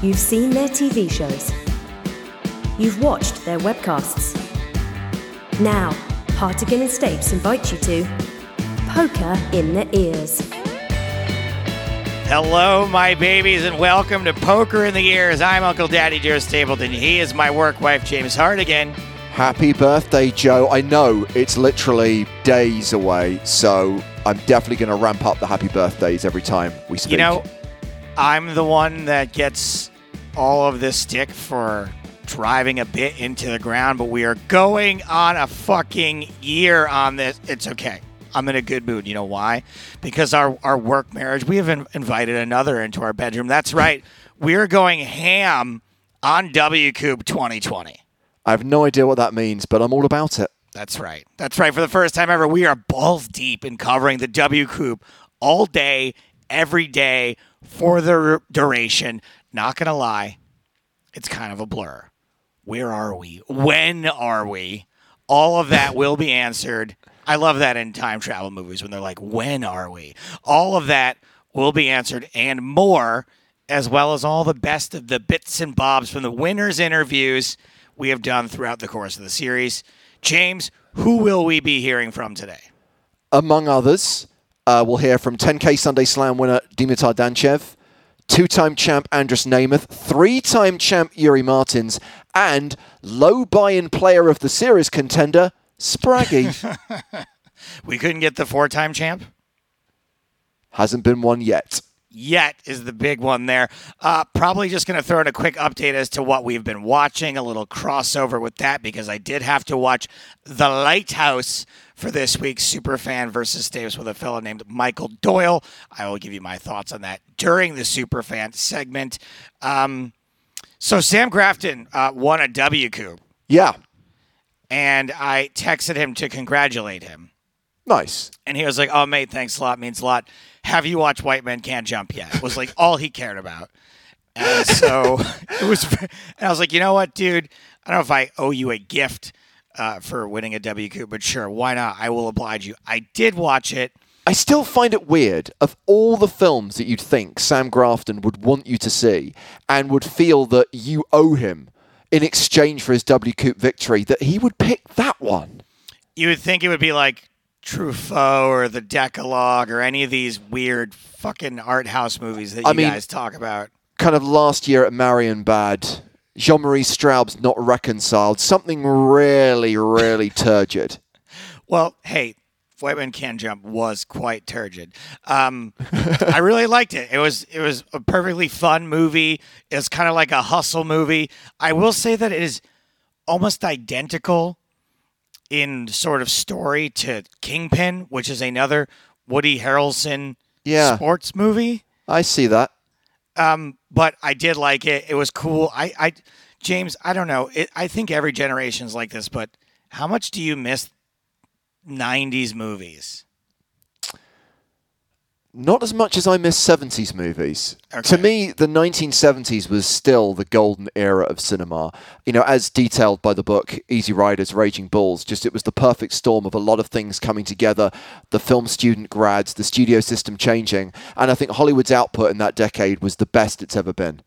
You've seen their TV shows. You've watched their webcasts. Now, Hartigan and Stapes invite you to Poker in the Ears. Hello, my babies, and welcome to Poker in the Ears. I'm Uncle Daddy Joe Stapleton. He is my work wife, James Hartigan. Happy birthday, Joe. I know it's literally days away, so I'm definitely going to ramp up the happy birthdays every time we speak. You know, I'm the one that gets all of this stick for driving a bit into the ground, but we are going on a fucking year on this. It's okay. I'm in a good mood. You know why? Because our, our work marriage, we have in- invited another into our bedroom. That's right. We're going ham on WCOOP 2020. I have no idea what that means, but I'm all about it. That's right. That's right. For the first time ever, we are balls deep in covering the WCOOP all day, every day, for the duration. Not going to lie, it's kind of a blur. Where are we? When are we? All of that will be answered. I love that in time travel movies when they're like, when are we? All of that will be answered and more, as well as all the best of the bits and bobs from the winners' interviews we have done throughout the course of the series. James, who will we be hearing from today? Among others, uh, we'll hear from 10K Sunday Slam winner Dimitar Danchev, two-time champ Andras Nemeth, three-time champ Yuri Martins, and low buy-in player of the series contender Spraggy. We couldn't get the four-time champ Hasn't been one yet. Yet is the big one there. Uh, probably just going to throw in a quick update as to what we've been watching, a little crossover with that because I did have to watch The Lighthouse for this week's Superfan versus Stapes with a fellow named Michael Doyle. I will give you my thoughts on that during the Superfan segment. Um, so Sam Grafton uh, won a WCOOP, Yeah, and I texted him to congratulate him. nice. And he was like, "Oh, mate, thanks a lot. Means a lot. Have you watched White Men Can't Jump yet?" Was like all he cared about. And so it was. And I was like, you know what, dude? I don't know if I owe you a gift uh, for winning a WQ, but sure, why not? I will oblige you. I did watch it. I still find it weird of all the films that you'd think Sam Grafton would want you to see and would feel that you owe him in exchange for his WCOOP victory, that he would pick that one. You would think it would be like Truffaut or The Decalogue or any of these weird fucking art house movies that you I mean- guys talk about. Kind of last year at Marienbad, Jean Marie Straub's Not Reconciled, something really, really turgid. Well, hey, White Men Can Jump was quite turgid. Um, I really liked it. It was it was a perfectly fun movie. It's kind of like a hustle movie. I will say that it is almost identical in sort of story to Kingpin, which is another Woody Harrelson Yeah. sports movie. I see that. Um, but I did like it. It was cool. I, I James, I don't know. It, I think every generation's like this, but how much do you miss 90s movies? Not as much as I miss 70s movies. Okay. To me, the 1970s was still the golden era of cinema. You know, as detailed by the book Easy Riders, Raging Bulls, just it was the perfect storm of a lot of things coming together the film student grads, the studio system changing. And I think Hollywood's output in that decade was the best it's ever been.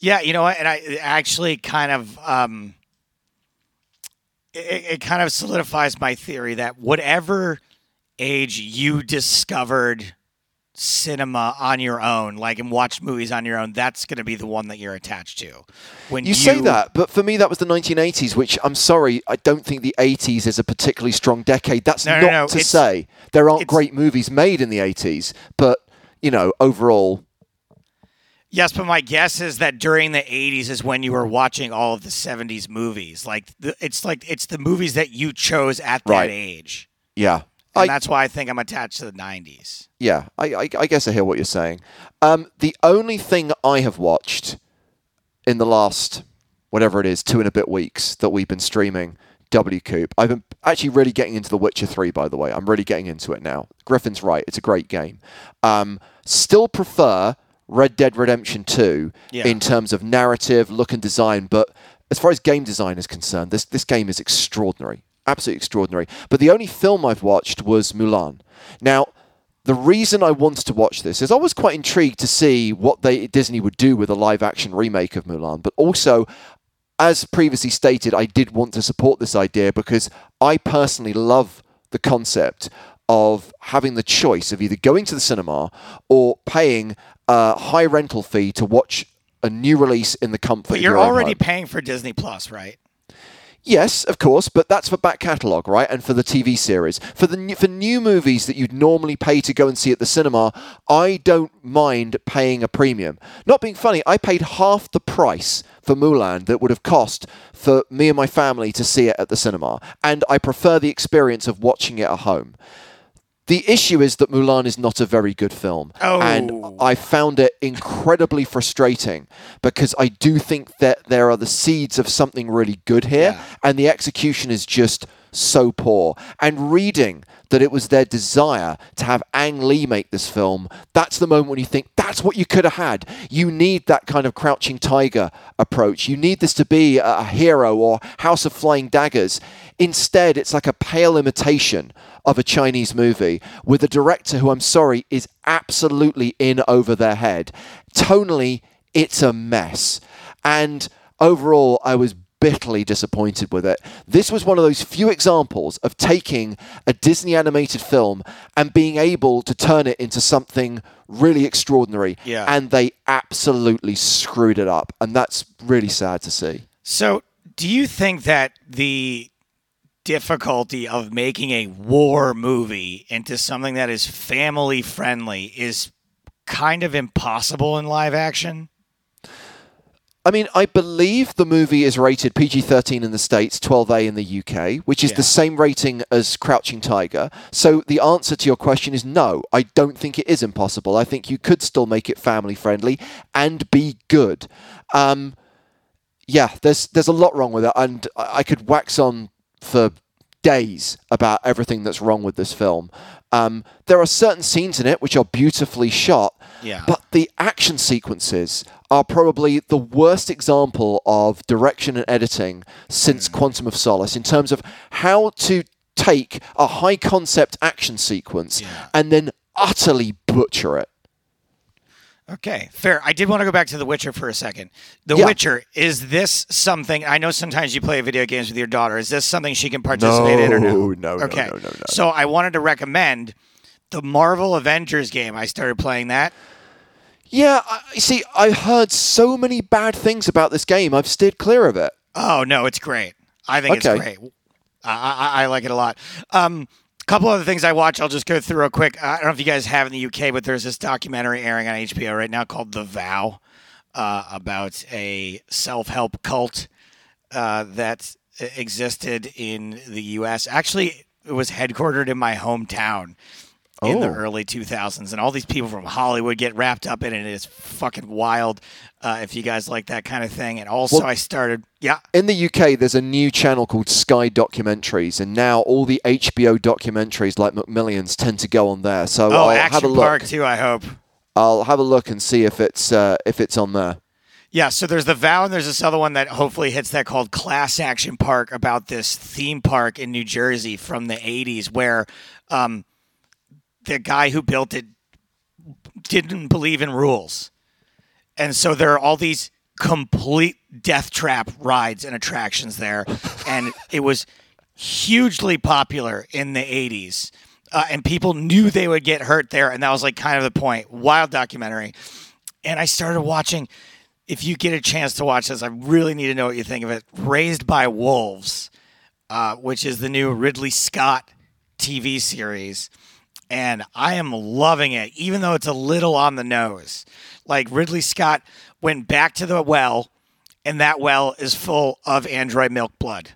Yeah, you know what? And I actually kind of um, it, it kind of solidifies my theory that whatever age you discovered cinema on your own, like and watched movies on your own, that's going to be the one that you're attached to. When You say that, but for me, that was the 1980s, which I'm sorry, I don't think the 80s is a particularly strong decade. That's No, no, not no, to it's- say there aren't great movies made in the 80s, but, you know, overall, Yes, but my guess is that during the 80s is when you were watching all of the 70s movies. Like the, it's like it's the movies that you chose at that Right. age. yeah. And I, that's why I think I'm attached to the 90s. yeah, I, I, I guess I hear what you're saying. Um, the only thing I have watched in the last, whatever it is, two and a bit weeks that we've been streaming W Coop, I've been actually really getting into The Witcher 3, by the way. I'm really getting into it now. Griffin's right. It's a great game. Um, still prefer Red Dead Redemption 2 Yeah. in terms of narrative, look, and design, but as far as game design is concerned, this, this game is extraordinary. Absolutely extraordinary. But the only film I've watched was Mulan. Now, the reason I wanted to watch this is I was quite intrigued to see what they Disney would do with a live action remake of Mulan, but also as previously stated, I did want to support this idea because I personally love the concept of having the choice of either going to the cinema or paying a high rental fee to watch a new release in the comfort. But you're already home. paying for Disney Plus, right? Yes, of course, but that's for back catalogue, right? And for the TV series. For the for new movies that you'd normally pay to go and see at the cinema, I don't mind paying a premium. Not being funny, I paid half the price for Mulan that would have cost for me and my family to see it at the cinema, and I prefer the experience of watching it at home. The issue is that Mulan is not a very good film. Oh. And Oh. I found it incredibly frustrating because I do think that there are the seeds of something really good here, Yeah. and the execution is just so poor. And reading that it was their desire to have Ang Lee make this film, that's the moment when you think that's what you could have had. You need that kind of crouching tiger approach. You need this to be a hero or House of Flying Daggers. Instead, it's like a pale imitation of a Chinese movie with a director who I'm sorry is absolutely in over their head. Tonally, it's a mess. And overall, I was bitterly disappointed with it. This was one of those few examples of taking a Disney animated film and being able to turn it into something really extraordinary. Yeah. And they absolutely screwed it up. And that's really sad to see. So, do you think that the difficulty of making a war movie into something that is family friendly is kind of impossible in live action? I mean, I believe the movie is rated PG 13 in the States, 12A in the UK, which is Yeah. the same rating as Crouching Tiger. So the answer to your question is no, I don't think it is impossible. I think you could still make it family friendly and be good. Um, yeah, there's there's a lot wrong with it, and I I could wax on for days about everything that's wrong with this film. Um, there are certain scenes in it which are beautifully shot, Yeah. but the action sequences are probably the worst example of direction and editing since Quantum of Solace in terms of how to take a high concept action sequence Yeah. and then utterly butcher it. Okay, fair. I did want to go back to The Witcher for a second. The Yeah. Witcher, is this something? I know sometimes you play video games with your daughter. Is this something she can participate in or no? No, no, no, okay. no, no, no. So I wanted to recommend the Marvel Avengers game. I started playing that. Yeah, I, you see, I heard so many bad things about this game. I've steered clear of it. Oh no, it's great. I think Okay. it's great. I, I, I like it a lot. Um, couple other things I watch. I'll just go through real quick. I don't know if you guys have in the UK, but there's this documentary airing on HBO right now called The Vow, uh, about a self-help cult uh, that existed in the U.S. Actually, it was headquartered in my hometown in the Oh. early 2000s, and all these people from Hollywood get wrapped up in it. It's fucking wild. Uh, if you guys like that kind of thing, and also Well- I started, yeah, In the UK, there's a new channel called Sky Documentaries, and now all the HBO documentaries like McMillions tend to go on there. So Oh, I'll have a Action look. Park too. I hope. I'll have a look and see if it's uh, if it's on there. Yeah. So there's the vow, and there's this other one that hopefully hits that called Class Action Park about this theme park in New Jersey from the '80s, where um, the guy who built it didn't believe in rules, and so there are all these complete death trap rides and attractions there, and it was hugely popular in the 80s. Uh, and people knew they would get hurt there, and that was like kind of the point. Wild documentary. And I started watching. If you get a chance to watch this, I really need to know what you think of it. Raised by Wolves, uh, which is the new Ridley Scott TV series. And I am loving it, even though it's a little on the nose. Like Ridley Scott went back to the well, and that well is full of android milk blood.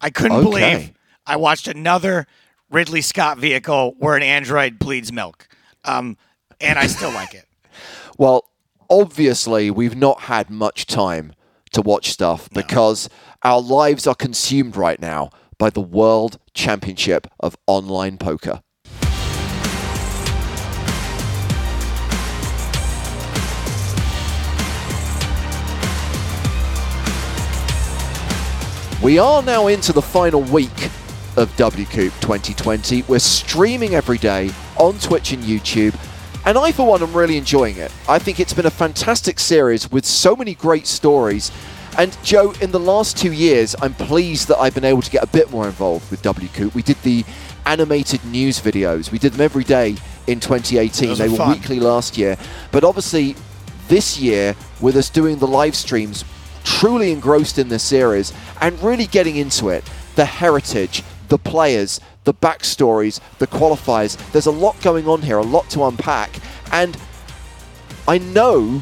I couldn't Okay. believe I watched another Ridley Scott vehicle where an android bleeds milk. Um, and I still like it. Well, obviously, we've not had much time to watch stuff because our lives are consumed right now by the World Championship of Online Poker. We are now into the final week of WCoop 2020. We're streaming every day on Twitch and YouTube. And I, for one, am really enjoying it. I think it's been a fantastic series with so many great stories. And Joe, in the last two years, I'm pleased that I've been able to get a bit more involved with WCoop. We did the animated news videos. We did them every day in 2018. Those They were fun. weekly last year. But obviously, this year, with us doing the live streams, truly engrossed in this series and really getting into it, the heritage, the players, the backstories, the qualifiers. There's a lot going on here, a lot to unpack. And I know,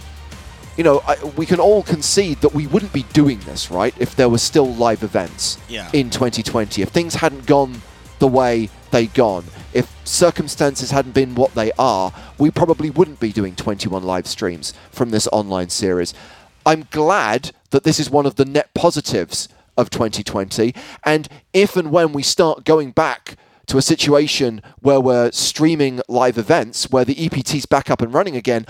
you know, I, we can all concede that we wouldn't be doing this, right, if there were still live events Yeah. in 2020. If things hadn't gone the way they'd gone, if circumstances hadn't been what they are, we probably wouldn't be doing 21 live streams from this online series. I'm glad that this is one of the net positives of 2020. And if and when we start going back to a situation where we're streaming live events, where the EPT's back up and running again,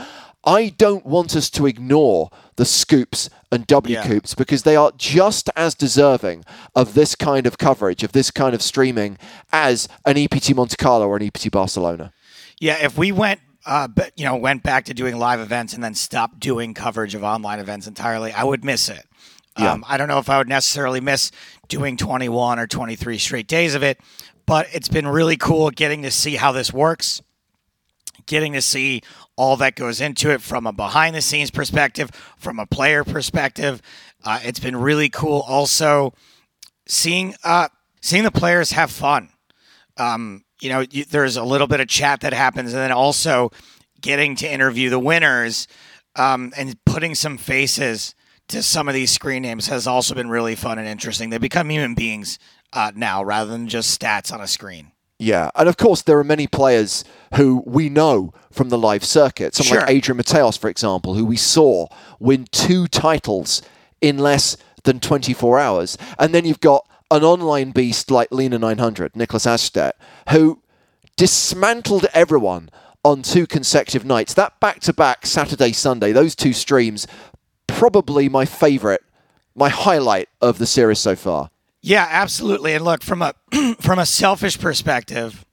I don't want us to ignore the scoops and W Yeah. coops because they are just as deserving of this kind of coverage, of this kind of streaming, as an EPT Monte Carlo or an EPT Barcelona. Yeah, if we went, uh, but you know, went back to doing live events and then stopped doing coverage of online events entirely, I would miss it. Yeah. Um, I don't know if I would necessarily miss doing 21 or 23 straight days of it, but it's been really cool getting to see how this works, getting to see all that goes into it from a behind the scenes perspective, from a player perspective. Uh, it's been really cool also seeing uh, seeing the players have fun um, you know, you, there's a little bit of chat that happens, and then also getting to interview the winners um, and putting some faces to some of these screen names has also been really fun and interesting. They become human beings uh, now rather than just stats on a screen. Yeah, and of course there are many players who we know from the live circuit. Someone like Adrian Mateos, for example, who we saw win two titles in less than 24 hours. And then you've got an online beast like Lena 900, Nicholas Astedt, who dismantled everyone on two consecutive nights. That back-to-back Saturday Sunday, those two streams, probably my favorite, my highlight of the series so far. Yeah, absolutely. And look, from a from a selfish perspective,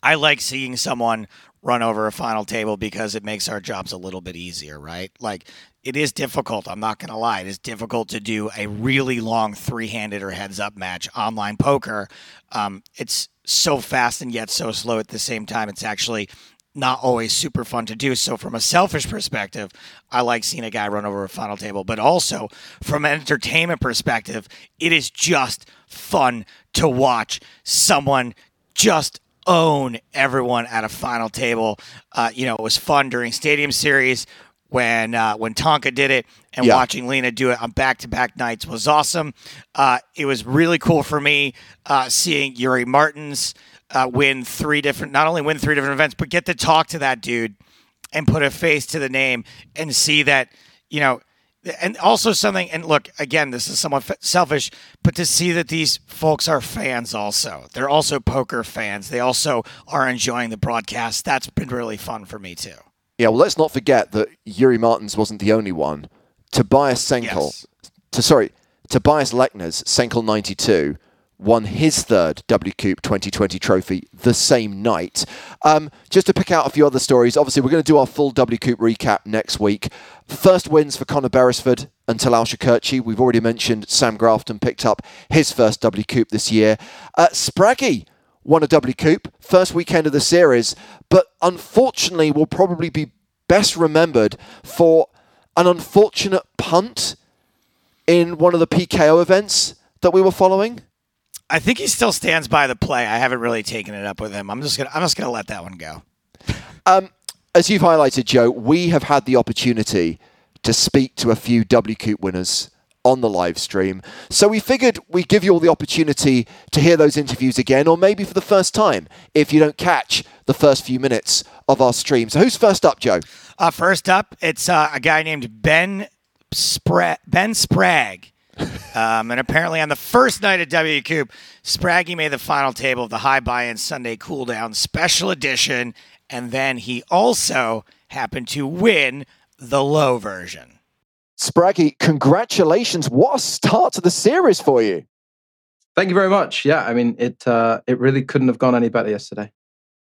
I like seeing someone run over a final table because it makes our jobs a little bit easier, right? Like it is difficult, I'm not going to lie. It is difficult to do a really long three-handed or heads-up match online poker. Um, it's so fast and yet so slow at the same time. It's actually not always super fun to do. So, from a selfish perspective, I like seeing a guy run over a final table. But also, from an entertainment perspective, it is just fun to watch someone just own everyone at a final table. Uh, you know, it was fun during Stadium Series when uh, when Tonka did it, and Yeah. watching Lena do it on back to back nights was awesome. Uh, it was really cool for me uh, seeing Yuri Martins uh, win three different, not only win three different events, but get to talk to that dude and put a face to the name and see that you know. And also something, and look, again, this is somewhat f- selfish, but to see that these folks are fans also. They're also poker fans. They also are enjoying the broadcast. That's been really fun for me too. Yeah, well, let's not forget that Yuri Martins wasn't the only one. Tobias Senkel, Yes. to sorry, Tobias Lechner's Senkel 92 won his third WCOOP 2020 trophy the same night. Um, just to pick out a few other stories, obviously we're going to do our full WCOOP recap next week. First wins for Conor Beresford and Talal Shakerchi. We've already mentioned Sam Grafton picked up his first WCOOP this year. Uh, Spraggy won a WCOOP, first weekend of the series, but unfortunately will probably be best remembered for an unfortunate punt in one of the PKO events that we were following. I think he still stands by the play. I haven't really taken it up with him. I'm just gonna I'm just gonna let that one go. As you've highlighted, Joe, we have had the opportunity to speak to a few WCOOP winners on the live stream. So we figured we'd give you all the opportunity to hear those interviews again, or maybe for the first time if you don't catch the first few minutes of our stream. So who's first up, Joe? Uh, first up, it's uh, a guy named Ben Spra- Ben Spragg. Um, and apparently, on the first night of W Coop, Spraggy made the final table of the High Buy-In Sunday Cool Down Special Edition, and then he also happened to win the low version. Spraggy, congratulations. What a start to the series for you. Thank you very much. Yeah, I mean, it uh, it really couldn't have gone any better yesterday.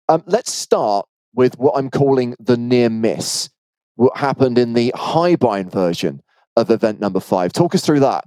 Um, let's start with what I'm calling the near miss. What happened in the high bind version of event number five? Talk us through that.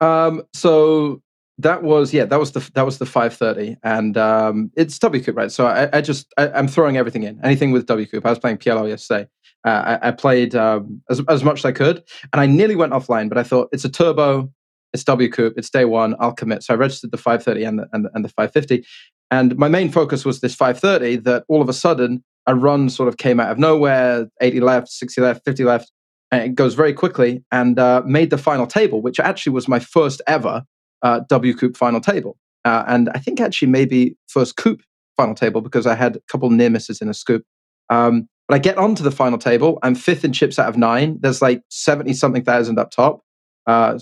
Um, so that was yeah, that was the that was the five thirty, and um, it's WCOOP, right? So I, I just I, am throwing everything in, anything with WCOOP. I was playing PLO yesterday. Uh, I, I, played um, as as much as I could, and I nearly went offline, but I thought it's a turbo, it's WCOOP, it's day one, I'll commit. So I registered the 530 and the and the, and the 550, and my main focus was this 530. That all of a sudden a run sort of came out of nowhere, 80 left, 60 left, 50 left, and it goes very quickly, and uh, made the final table, which actually was my first ever uh, WCOOP final table. Uh, and I think actually maybe first Coop final table because I had a couple near misses in a scoop. Um, but I get onto the final table. I'm fifth in chips out of nine. There's like 70 something thousand up top, uh,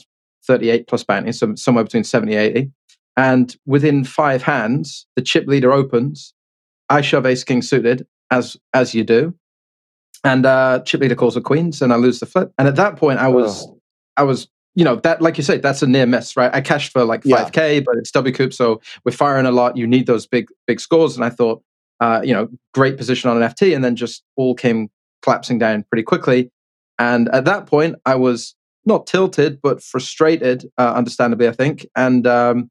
38 plus bounty, so somewhere between 70 80. And within five hands, the chip leader opens. I shove ace king suited, as as you do. And uh, chip leader calls a queens, and I lose the flip. And at that point, I was oh. I was you know that like you say that's a near miss right i cashed for like 5k yeah. but it's WCOOP so we're firing a lot you need those big big scores and i thought uh, you know great position on an ft and then just all came collapsing down pretty quickly and at that point i was not tilted but frustrated uh, understandably i think and um,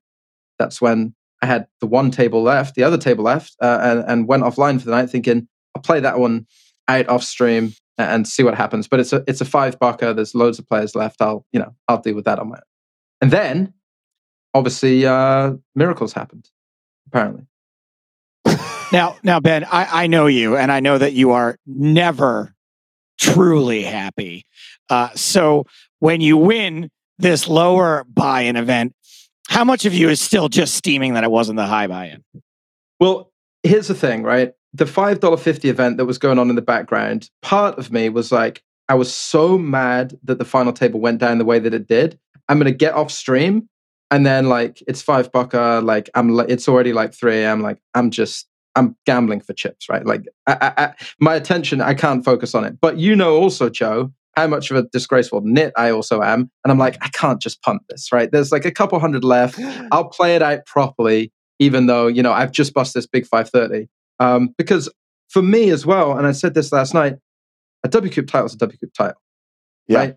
that's when i had the one table left the other table left uh, and, and went offline for the night thinking i'll play that one out off stream and see what happens. But it's a it's a five bucker. There's loads of players left. I'll you know I'll deal with that on my own. And then, obviously, uh, miracles happened. Apparently. now, now, Ben, I, I know you, and I know that you are never truly happy. Uh, so when you win this lower buy-in event, how much of you is still just steaming that it wasn't the high buy-in? Well, here's the thing, right? The $5.50 event that was going on in the background, part of me was like, I was so mad that the final table went down the way that it did. I'm going to get off stream. And then, like, it's five bucker. Uh, like, I'm, it's already like 3 a.m. Like, I'm just, I'm gambling for chips, right? Like, I, I, I, my attention, I can't focus on it. But you know, also, Joe, how much of a disgraceful nit I also am. And I'm like, I can't just punt this, right? There's like a couple hundred left. I'll play it out properly, even though, you know, I've just bust this big 530. Um, because for me as well, and I said this last night, a WCOOP title is a WCOOP title. Yeah. Right?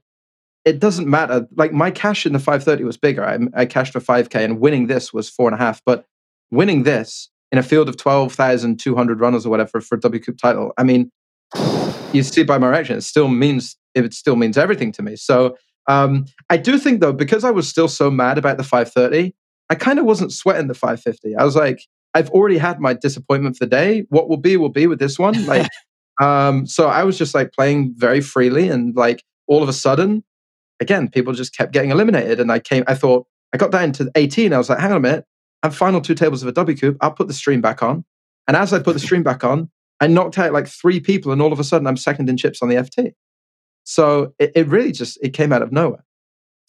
It doesn't matter. Like my cash in the 530 was bigger. I, I cashed for 5K and winning this was four and a half. But winning this in a field of 12,200 runners or whatever for a WCOOP title, I mean, you see by my reaction, it still means it still means everything to me. So um, I do think though, because I was still so mad about the 530, I kind of wasn't sweating the 550. I was like, I've already had my disappointment for the day. What will be will be with this one. Like, um, so I was just like playing very freely, and like all of a sudden, again, people just kept getting eliminated, and I came. I thought I got down to 18. I was like, hang on a minute, I'm final two tables of a WCOOP. I'll put the stream back on, and as I put the stream back on, I knocked out like three people, and all of a sudden, I'm second in chips on the FT. So it, it really just it came out of nowhere.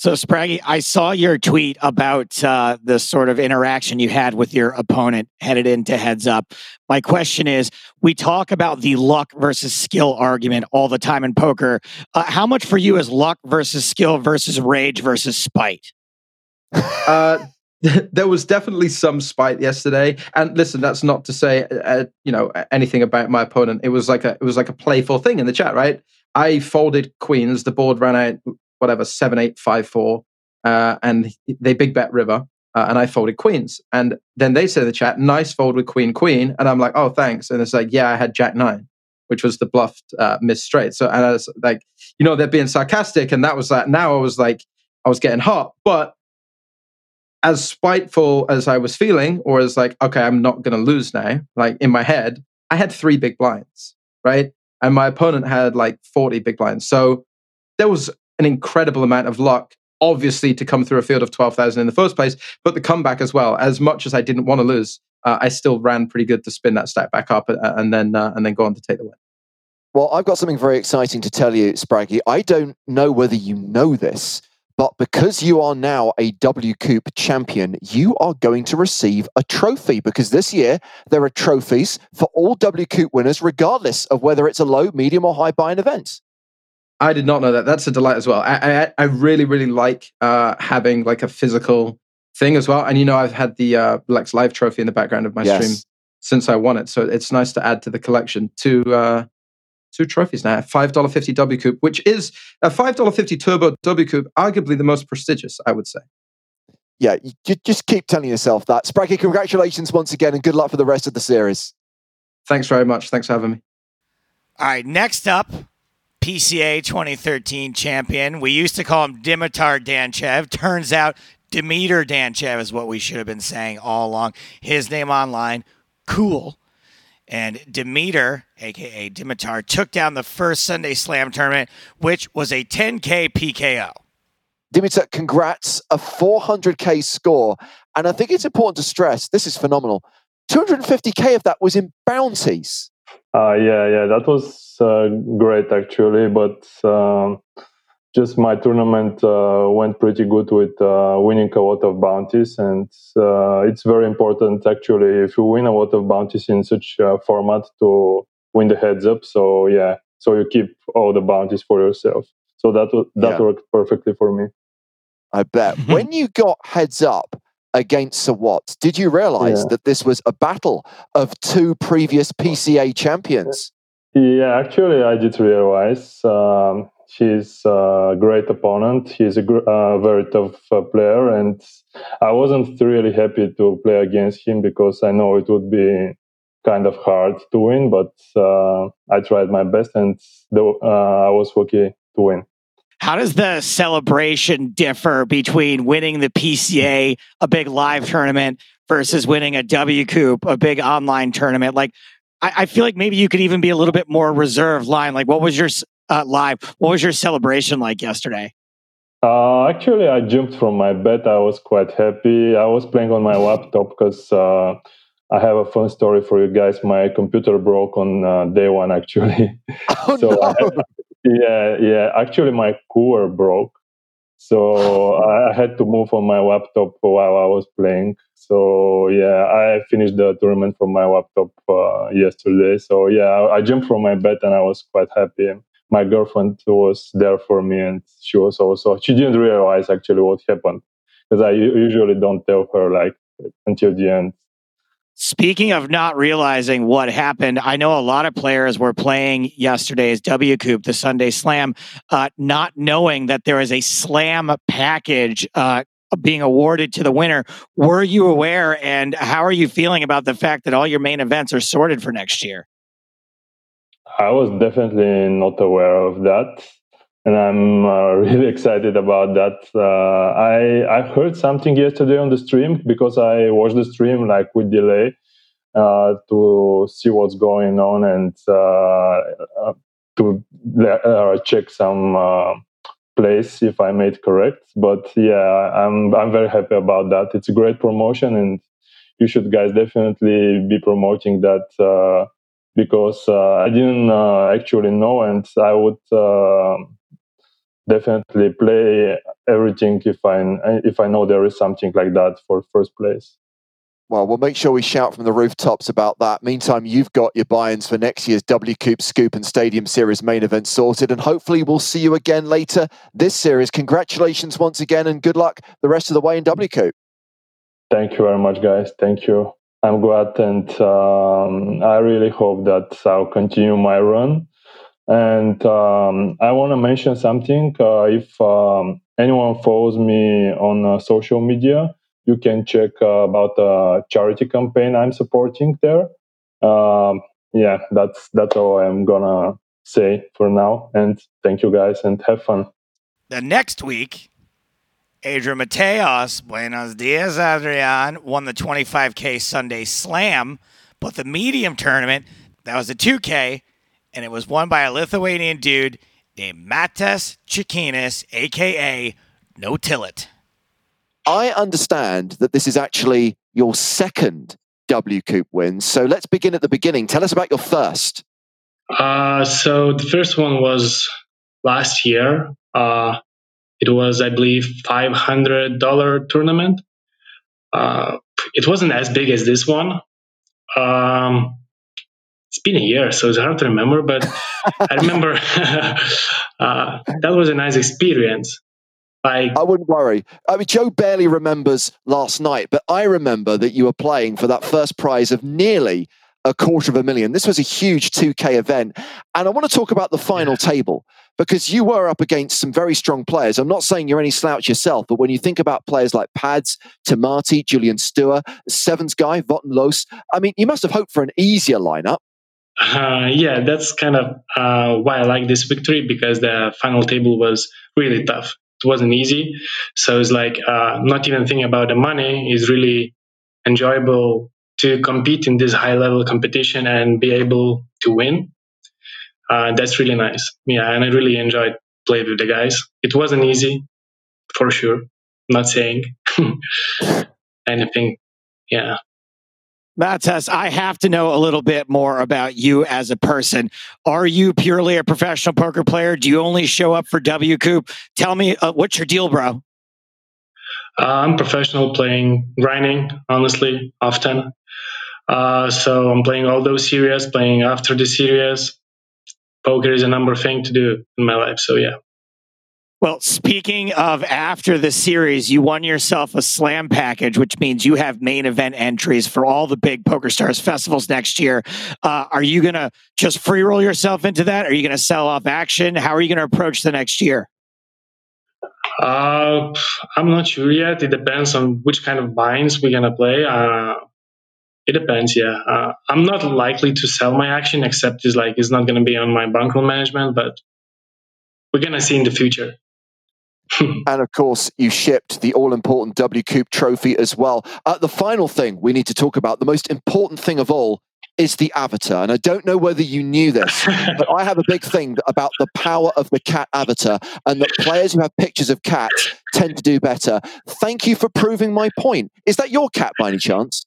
So, Spraggy, I saw your tweet about uh, the sort of interaction you had with your opponent headed into heads up. My question is we talk about the luck versus skill argument all the time in poker. Uh, how much for you is luck versus skill versus rage versus spite? Uh, there was definitely some spite yesterday and listen that's not to say uh, you know anything about my opponent it was like a it was like a playful thing in the chat right i folded queens the board ran out whatever seven eight five four, uh, and they big bet river, uh, and I folded queens, and then they said in the chat, "Nice fold with queen queen," and I'm like, "Oh, thanks," and it's like, "Yeah, I had jack nine, which was the bluffed uh, miss straight." So and I was like, you know, they're being sarcastic, and that was like, now I was like, I was getting hot, but as spiteful as I was feeling, or as like, okay, I'm not going to lose now, like in my head, I had three big blinds, right? And my opponent had like 40 big blinds. So there was an incredible amount of luck, obviously, to come through a field of 12,000 in the first place, but the comeback as well. As much as I didn't want to lose, uh, I still ran pretty good to spin that stack back up and, uh, and then uh, and then go on to take the win. Well, I've got something very exciting to tell you, Spraggy. I don't know whether you know this, but because you are now a WCOOP champion, you are going to receive a trophy because this year there are trophies for all W WCOOP winners, regardless of whether it's a low, medium, or high buy-in event. I did not know that. That's a delight as well. I I, I really really like uh, having like a physical thing as well. And you know, I've had the uh, Lex Live trophy in the background of my yes. stream since I won it. So it's nice to add to the collection. Two uh, two trophies now. Five dollar fifty WCOOP, which is a five dollar fifty Turbo WCOOP, arguably the most prestigious, I would say. Yeah, you just keep telling yourself that. Spraggy, congratulations once again, and good luck for the rest of the series. Thanks very much. Thanks for having me. All right, next up, PCA 2013 champion. We used to call him Dimitar Danchev. Turns out Demeter Danchev is what we should have been saying all along. His name online, cool. And Demeter, aka Dimitar, took down the first Sunday Slam tournament, which was a 10K PKO. Dimitar, congrats, a 400K score. And I think it's important to stress this is phenomenal. 250K of that was in bounties. Uh, yeah, yeah, that was uh, great actually. But um, just my tournament uh, went pretty good with uh, winning a lot of bounties, and uh, it's very important actually if you win a lot of bounties in such a format to win the heads up. So yeah, so you keep all the bounties for yourself. So that that yeah. worked perfectly for me. I bet. when you got heads up against Sir Watts, did you realize yeah. that this was a battle of two previous PCA champions? Yeah, actually, I did realize. Um, he's a great opponent. He's a uh, very tough uh, player, and I wasn't really happy to play against him because I know it would be kind of hard to win. But uh, I tried my best, and the, uh, I was lucky to win. How does the celebration differ between winning the PCA, a big live tournament, versus winning a WCOOP, a big online tournament? Like, I, I feel like maybe you could even be a little bit more reserved line. Like, what was your uh, live. What was your celebration like yesterday? Uh, actually, I jumped from my bed. I was quite happy. I was playing on my laptop because uh, I have a fun story for you guys. My computer broke on uh, day one, actually. Oh, so no. Had, yeah, yeah. Actually, my cooler broke. So I had to move on my laptop while I was playing. So yeah, I finished the tournament from my laptop uh, yesterday. So yeah, I, I jumped from my bed and I was quite happy my girlfriend was there for me and she was also she didn't realize actually what happened because i usually don't tell her like until the end Speaking of not realizing what happened, I know a lot of players were playing yesterday's WCOOP, the Sunday Slam, uh, not knowing that there is a Slam package uh, being awarded to the winner. Were you aware, and how are you feeling about the fact that all your main events are sorted for next year? I was definitely not aware of that, and I'm uh, really excited about that. Uh, I I heard something yesterday on the stream because I watched the stream like with delay uh, to see what's going on and uh, uh, to uh, check some place if I made correct. But yeah, I'm I'm very happy about that. It's a great promotion, and you should guys definitely be promoting that because I didn't actually know, and I would definitely play everything if I if I know there is something like that for first place. Well, we'll make sure we shout from the rooftops about that. Meantime, you've got your buy-ins for next year's WCOOP Scoop and Stadium Series main event sorted, and hopefully we'll see you again later this series. Congratulations once again, and good luck the rest of the way in WCOOP. Thank you very much, guys. Thank you. I'm glad, and um, I really hope that I'll continue my run. And um, I want to mention something. Uh, if um, anyone follows me on uh, social media, you can check uh, about the charity campaign I'm supporting there. Um, yeah, that's that's all I'm gonna say for now. And thank you guys, and have fun. The next week, Adrian Mateos, buenos dias, Adrian, won the 25K Sunday Slam, but the medium tournament, that was a 2K, and it was won by a Lithuanian dude named Matas Chikinis, aka No Tillet. I understand that this is actually your second WCOOP win. So let's begin at the beginning. Tell us about your first. Uh, so the first one was last year. Uh, it was, I believe, $500 tournament. Uh, it wasn't as big as this one. Um, it's been a year, so it's hard to remember, but I remember uh, that was a nice experience. Like I wouldn't worry. I mean, Joe barely remembers last night, but I remember that you were playing for that first prize of nearly a quarter of a million. This was a huge 2K event. And I want to talk about the final table because you were up against some very strong players. I'm not saying you're any slouch yourself, but when you think about players like Pads, Tamati, Julian Stewart, Sevens guy, Votten Los, I mean, you must have hoped for an easier lineup. Uh, yeah, that's kind of uh, why I like this victory because the final table was really tough. It wasn't easy. So it's like uh, not even thinking about the money is really enjoyable to compete in this high level competition and be able to win. Uh, that's really nice. Yeah, and I really enjoyed playing with the guys. It wasn't easy, for sure. I'm not saying anything. Yeah. Matas, I have to know a little bit more about you as a person. Are you purely a professional poker player? Do you only show up for W Coop? Tell me, uh, what's your deal, bro? Uh, I'm professional playing grinding, honestly, often. Uh, so I'm playing all those series, playing after the series. Poker is a number thing to do in my life. So yeah. Well, speaking of after the series, you won yourself a slam package, which means you have main event entries for all the big Poker Stars festivals next year. Uh, are you going to just free roll yourself into that? Are you going to sell off action? How are you going to approach the next year? Uh, I'm not sure yet. It depends on which kind of binds we're going to play. Uh, it depends, yeah. Uh, I'm not likely to sell my action, except it's like it's not going to be on my bankroll management, but we're going to see in the future. and of course, you shipped the all important W Coop trophy as well. Uh, the final thing we need to talk about, the most important thing of all, is the avatar. And I don't know whether you knew this, but I have a big thing about the power of the cat avatar and that players who have pictures of cats tend to do better. Thank you for proving my point. Is that your cat by any chance?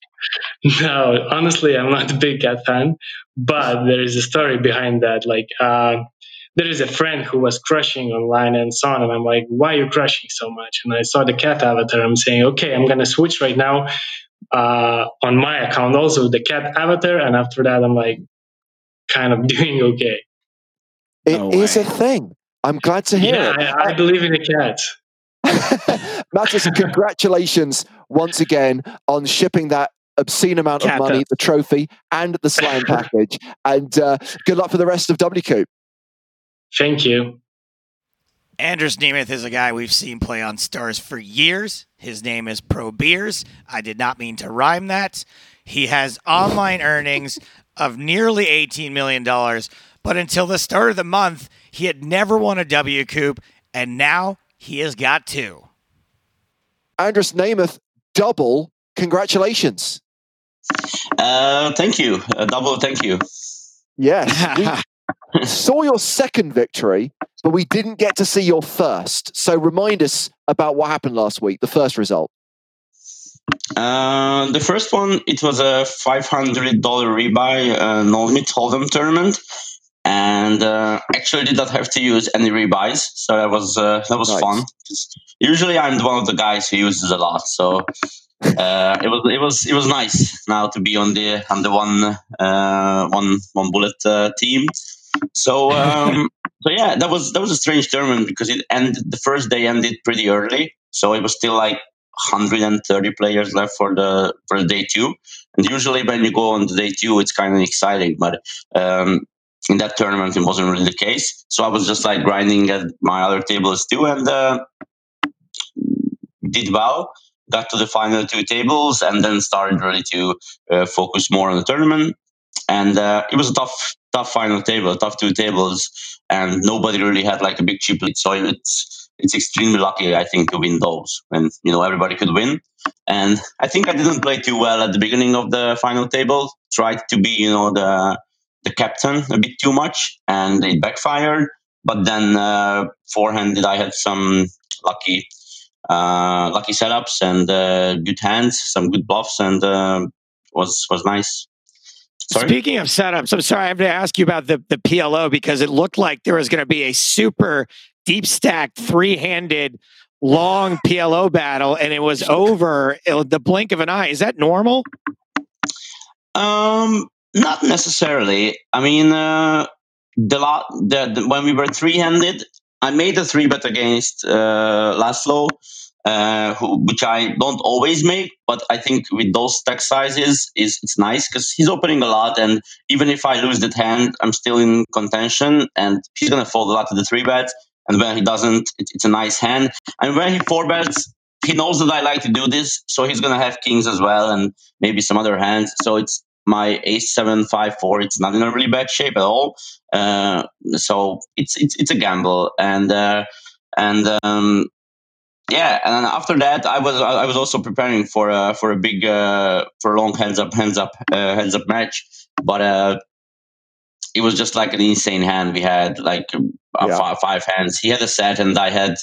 No, honestly, I'm not a big cat fan, but there is a story behind that. Like, uh, there is a friend who was crushing online and so on. And I'm like, why are you crushing so much? And I saw the cat avatar. I'm saying, okay, I'm going to switch right now uh, on my account also the cat avatar. And after that, I'm like, kind of doing okay. It no is a thing. I'm glad to hear yeah, it. I, I believe in the cat. Mattis, congratulations once again on shipping that obscene amount Cat of money, the trophy, and the slam package. And uh, good luck for the rest of W Coop. Thank you. Andras Nemeth is a guy we've seen play on Stars for years. His name is probirs. I did not mean to rhyme that. He has online earnings of nearly $18 million, but until the start of the month, he had never won a W Coop, and now he has got two. Andras Nemeth, double congratulations. Uh, thank you. A double thank you. Yes. saw your second victory, but we didn't get to see your first. So remind us about what happened last week, the first result. Uh, the first one, it was a $500 rebuy uh, no limit hold'em tournament, and uh, actually did not have to use any rebuys, so that was uh, that was nice. fun. Usually, I'm one of the guys who uses a lot, so uh, it was it was it was nice now to be on the on the one uh, one one bullet uh, team. So um, so yeah, that was that was a strange tournament because it ended the first day ended pretty early, so it was still like 130 players left for the for day two. And usually when you go on the day two, it's kind of exciting, but um, in that tournament it wasn't really the case. So I was just like grinding at my other tables too, and uh, did well got to the final two tables and then started really to uh, focus more on the tournament and uh, it was a tough tough final table, tough two tables, and nobody really had like a big chip lead. So it's it's extremely lucky, I think, to win those And you know everybody could win. And I think I didn't play too well at the beginning of the final table. Tried to be, you know, the the captain a bit too much, and it backfired. But then uh, forehand, I had some lucky uh, lucky setups and uh, good hands, some good bluffs, and uh, was was nice. Sorry? Speaking of setups, I'm sorry, I have to ask you about the, the PLO because it looked like there was going to be a super deep stacked, three handed, long PLO battle, and it was over the blink of an eye. Is that normal? Um, not necessarily. I mean, uh, the lot the, the, when we were three handed, I made a three bet against uh, Laszlo, uh, who, which I don't always make, but I think with those stack sizes, is it's nice because he's opening a lot, and even if I lose that hand, I'm still in contention, and he's gonna fold a lot to the three bet. And when he doesn't, it, it's a nice hand. And when he four bets, he knows that I like to do this, so he's gonna have kings as well, and maybe some other hands. So it's my ace seven five four. It's not in a really bad shape at all. Uh, so it's it's it's a gamble, and uh, and um, yeah, and then after that, I was I was also preparing for a for a big uh, for a long hands up hands up uh, hands up match, but uh, it was just like an insane hand. We had like uh, yeah. five, five hands. He had a set, and I had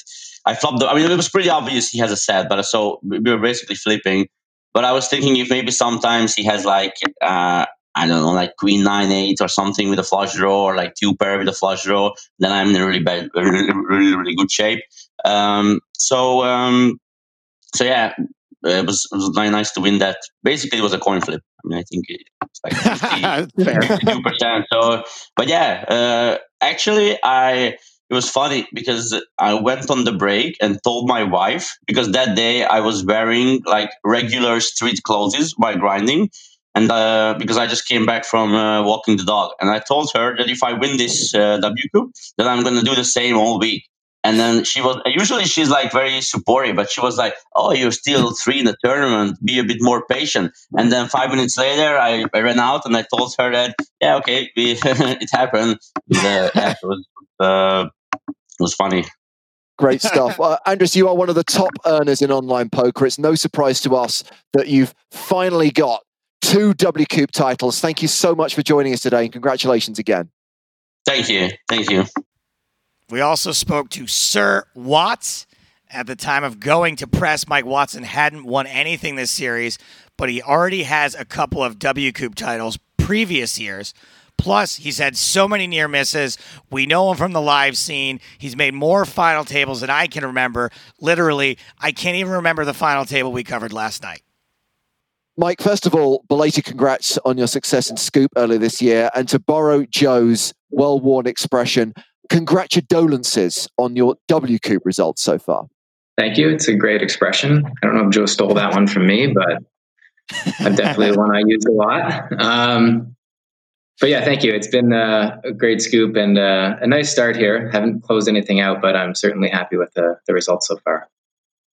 I flopped. The, I mean, it was pretty obvious he has a set, but so we were basically flipping. But I was thinking if maybe sometimes he has like uh, I don't know, like queen nine eight or something with a flush draw, or like two pair with a flush draw, then I'm in really bad, really, really, really good shape. Um, so, um, so yeah, it was it was nice to win that. Basically, it was a coin flip. I mean, I think it's like 52 percent. So, but yeah, uh, actually, I it was funny because I went on the break and told my wife because that day I was wearing like regular street clothes while grinding, and uh, because I just came back from uh, walking the dog, and I told her that if I win this uh, WCOOP, then I'm gonna do the same all week. And then she was usually she's like very supportive, but she was like, "Oh, you're still three in the tournament. Be a bit more patient." And then five minutes later, I, I ran out and I told her that, "Yeah, okay, we, it happened." The, yeah, it was uh, it was funny. Great stuff. Uh, Andris, you are one of the top earners in online poker. It's no surprise to us that you've finally got two WCOOP titles. Thank you so much for joining us today and congratulations again. Thank you. Thank you. We also spoke to Sir Watts. At the time of going to press, Mike Watson hadn't won anything this series, but he already has a couple of WCOOP titles previous years. Plus, he's had so many near misses. We know him from the live scene. He's made more final tables than I can remember. Literally, I can't even remember the final table we covered last night. Mike, first of all, belated congrats on your success in Scoop earlier this year. And to borrow Joe's well worn expression, congratulations on your WCOOP results so far. Thank you. It's a great expression. I don't know if Joe stole that one from me, but I'm definitely one I use a lot. Um, but yeah, thank you. It's been uh, a great scoop and uh, a nice start here. Haven't closed anything out, but I'm certainly happy with the, the results so far.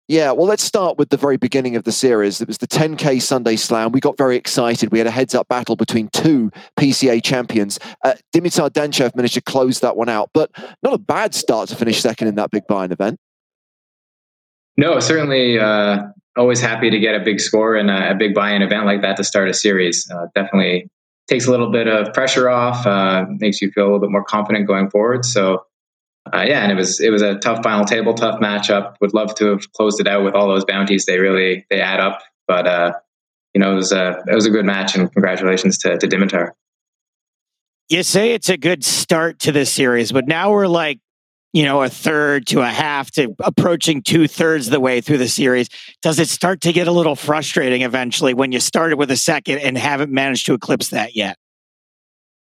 Yeah, well, let's start with the very beginning of the series. It was the 10K Sunday Slam. We got very excited. We had a heads up battle between two PCA champions. Uh, Dimitar Danchev managed to close that one out, but not a bad start to finish second in that big buy-in event. No, certainly uh, always happy to get a big score in a, a big buy in event like that to start a series. Uh, definitely takes a little bit of pressure off, uh, makes you feel a little bit more confident going forward. So, uh, yeah, and it was it was a tough final table, tough matchup. Would love to have closed it out with all those bounties. They really they add up, but uh, you know it was a it was a good match, and congratulations to, to Dimitar. You say it's a good start to this series, but now we're like you know a third to a half to approaching two thirds of the way through the series. Does it start to get a little frustrating eventually when you started with a second and haven't managed to eclipse that yet?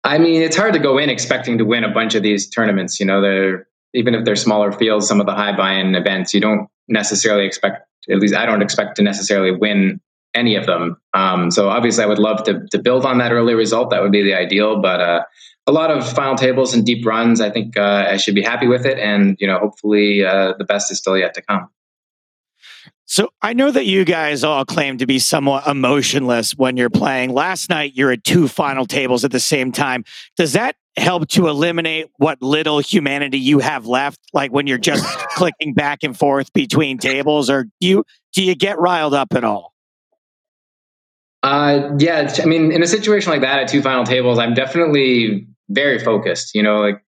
I mean, it's hard to go in expecting to win a bunch of these tournaments. You know, they're even if they're smaller fields, some of the high buy-in events, you don't necessarily expect. At least I don't expect to necessarily win any of them. Um, so obviously, I would love to to build on that early result. That would be the ideal. But uh, a lot of final tables and deep runs, I think uh, I should be happy with it. And you know, hopefully, uh, the best is still yet to come. So I know that you guys all claim to be somewhat emotionless when you're playing. Last night, you're at two final tables at the same time. Does that help to eliminate what little humanity you have left? Like when you're just clicking back and forth between tables, or do you do you get riled up at all? Uh, yeah, I mean, in a situation like that at two final tables, I'm definitely very focused. You know, like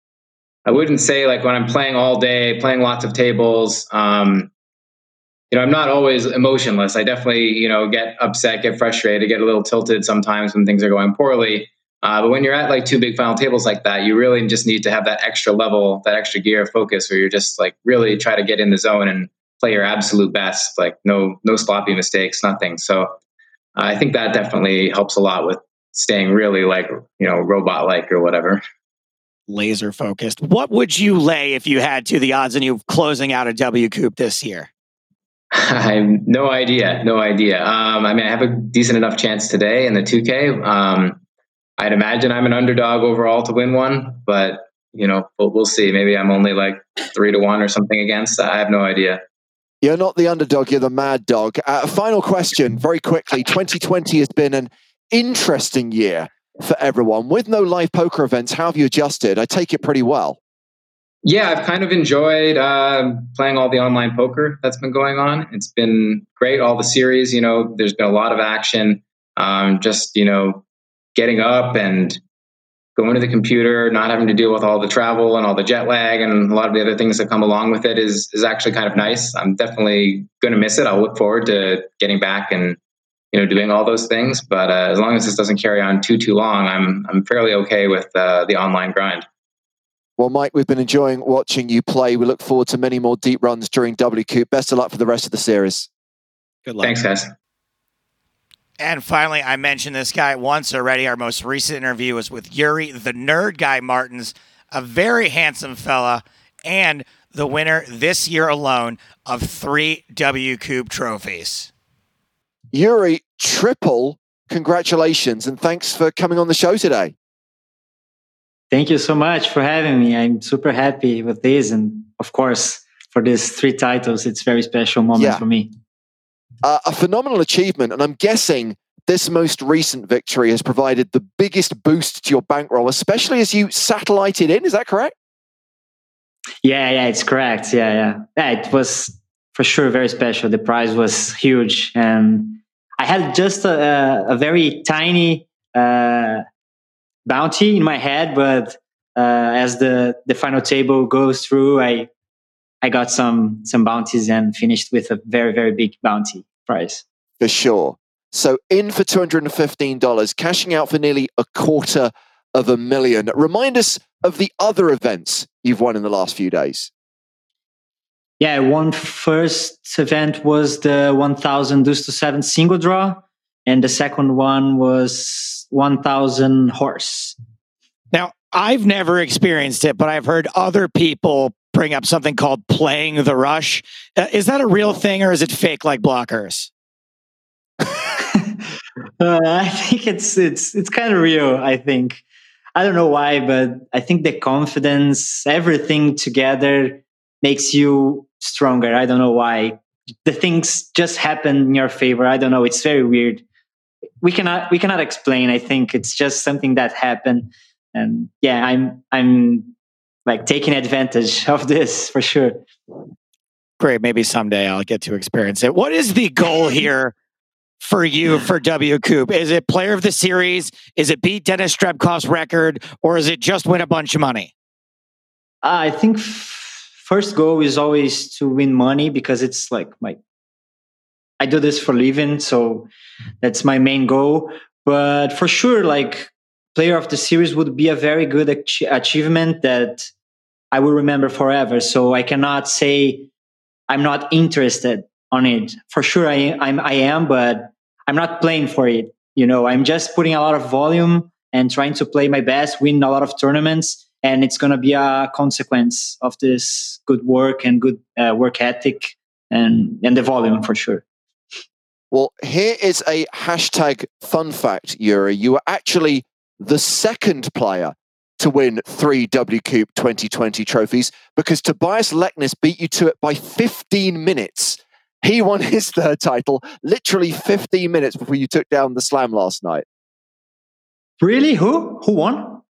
I wouldn't say like when I'm playing all day, playing lots of tables. Um, you know, I'm not always emotionless. I definitely, you know, get upset, get frustrated, get a little tilted sometimes when things are going poorly. Uh, but when you're at like two big final tables like that, you really just need to have that extra level, that extra gear of focus, where you're just like really try to get in the zone and play your absolute best. Like no, no sloppy mistakes, nothing. So uh, I think that definitely helps a lot with staying really like you know robot like or whatever. laser focused. What would you lay if you had to the odds on you closing out a WCOOP this year? I have no idea. No idea. Um, I mean, I have a decent enough chance today in the 2K. Um, I'd imagine I'm an underdog overall to win one, but you know, we'll, we'll see. Maybe I'm only like three to one or something against. I have no idea. You're not the underdog, you're the mad dog. Uh, final question, very quickly. 2020 has been an interesting year for everyone. With no live poker events, how have you adjusted? I take it pretty well. Yeah, I've kind of enjoyed uh, playing all the online poker that's been going on. It's been great. All the series, you know, there's been a lot of action. Um, just, you know, getting up and going to the computer, not having to deal with all the travel and all the jet lag and a lot of the other things that come along with it is is actually kind of nice. I'm definitely going to miss it. I'll look forward to getting back and you know doing all those things. But uh, as long as this doesn't carry on too too long, I'm I'm fairly okay with uh, the online grind. Well, Mike, we've been enjoying watching you play. We look forward to many more deep runs during WCOOP. Best of luck for the rest of the series. Good luck. Thanks, guys. And finally, I mentioned this guy once already. Our most recent interview was with Yuri, the nerd guy Martins, a very handsome fella, and the winner this year alone of three WCOOP trophies. Yuri, triple congratulations and thanks for coming on the show today. Thank you so much for having me. I'm super happy with this. And of course, for these three titles, it's a very special moment yeah. for me uh, a phenomenal achievement. And I'm guessing this most recent victory has provided the biggest boost to your bankroll, especially as you satellited in. Is that correct? Yeah, yeah, it's correct. Yeah, yeah. Yeah, it was for sure very special. The prize was huge. And I had just a, a very tiny uh, bounty in my head, but uh, as the, the final table goes through, I I got some some bounties and finished with a very very big bounty price. For sure. So in for $215, cashing out for nearly a quarter of a million. Remind us of the other events you've won in the last few days. Yeah, one first event was the 1000 deuce to 7 single draw, and the second one was 1000 horse. Now, I've never experienced it, but I've heard other people bring up something called playing the rush. Uh, is that a real thing or is it fake like blockers? uh, I think it's it's it's kind of real. I think I don't know why, but I think the confidence, everything together, makes you stronger. I don't know why. The things just happen in your favor. I don't know. It's very weird. We cannot we cannot explain. I think it's just something that happened. And yeah, I'm I'm like taking advantage of this for sure. Great. Maybe someday I'll get to experience it. What is the goal here for you for WCOOP? Is it player of the series? Is it beat Dennis Strebkov's record? Or is it just win a bunch of money? Uh, I think f- first goal is always to win money because it's like my I do this for living, so that's my main goal. But for sure, like player of the series would be a very good ach- achievement that I will remember forever. So I cannot say I'm not interested on it. For sure, I, I'm, I am, but I'm not playing for it. You know, I'm just putting a lot of volume and trying to play my best, win a lot of tournaments, and it's going to be a consequence of this good work and good uh, work ethic and and the volume for sure. Well, here is a hashtag fun fact, Yuri. You were actually the second player to win three WCOOP 2020 trophies because Tobias Leknes beat you to it by 15 minutes. He won his third title literally 15 minutes before you took down the slam last night. Really? Who? Who won?